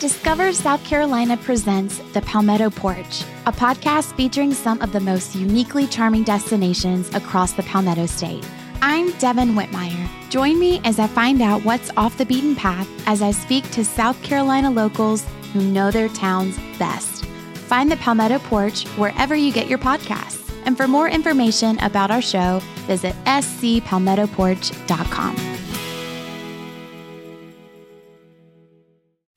Discover South Carolina presents The Palmetto Porch, a podcast featuring some of the most uniquely charming destinations across the Palmetto State. I'm Devin Whitmire. Join me as I find out what's off the beaten path as I speak to South Carolina locals who know their towns best. Find the Palmetto Porch wherever you get your podcasts. And for more information about our show, visit scpalmettoporch.com.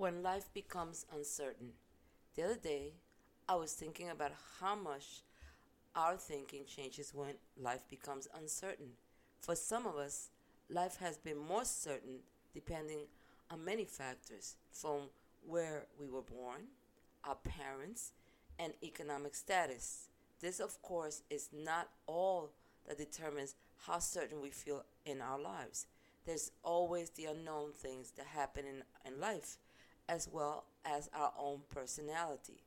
when life becomes uncertain. The other day, I was thinking about how much our thinking changes when life becomes uncertain. For some of us, life has been more certain depending on many factors, from where we were born, our parents, and economic status. This, of course, is not all that determines how certain we feel in our lives. There's always the unknown things that happen in, in life as well as our own personality.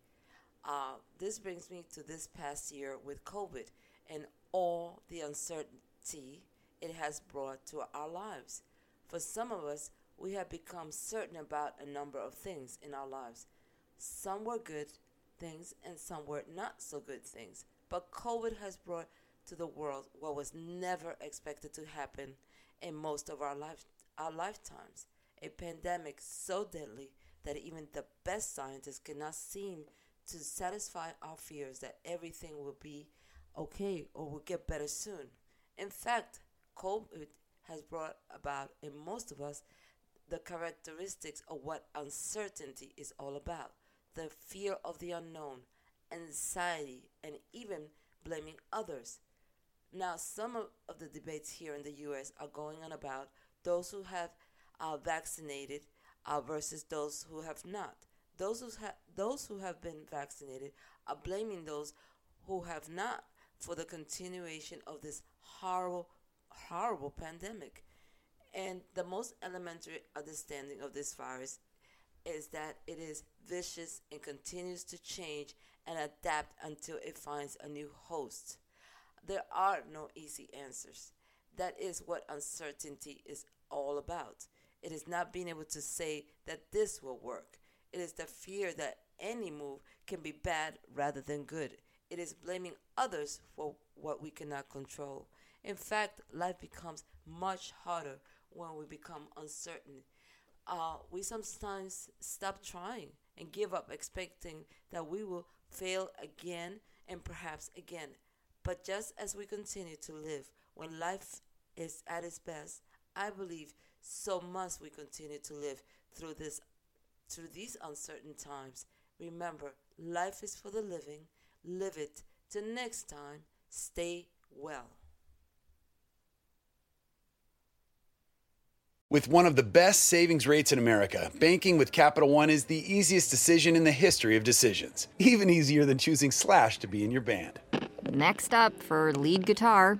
Uh, this brings me to this past year with COVID and all the uncertainty it has brought to our lives. For some of us, we have become certain about a number of things in our lives. Some were good things and some were not so good things. But COVID has brought to the world what was never expected to happen in most of our life our lifetimes. A pandemic so deadly that even the best scientists cannot seem to satisfy our fears that everything will be okay or will get better soon. In fact, COVID has brought about in most of us the characteristics of what uncertainty is all about the fear of the unknown, anxiety, and even blaming others. Now, some of, the debates here in the US are going on about those who have uh, vaccinated uh, versus those who have not. Those who, ha- those who have been vaccinated are blaming those who have not for the continuation of this horrible, horrible pandemic. And the most elementary understanding of this virus is that it is vicious and continues to change and adapt until it finds a new host. There are no easy answers. That is what uncertainty is all about. It is not being able to say that this will work. It is the fear that any move can be bad rather than good. It is blaming others for what we cannot control. In fact, life becomes much harder when we become uncertain. Uh, we sometimes stop trying and give up, expecting that we will fail again and perhaps again. But just as we continue to live when life is at its best, I believe so must we continue to live through this through these uncertain times. Remember, life is for the living. Live it. Till next time, stay well. With one of the best savings rates in America, banking with Capital One is the easiest decision in the history of decisions. Even easier than choosing Slash to be in your band. Next up for lead guitar.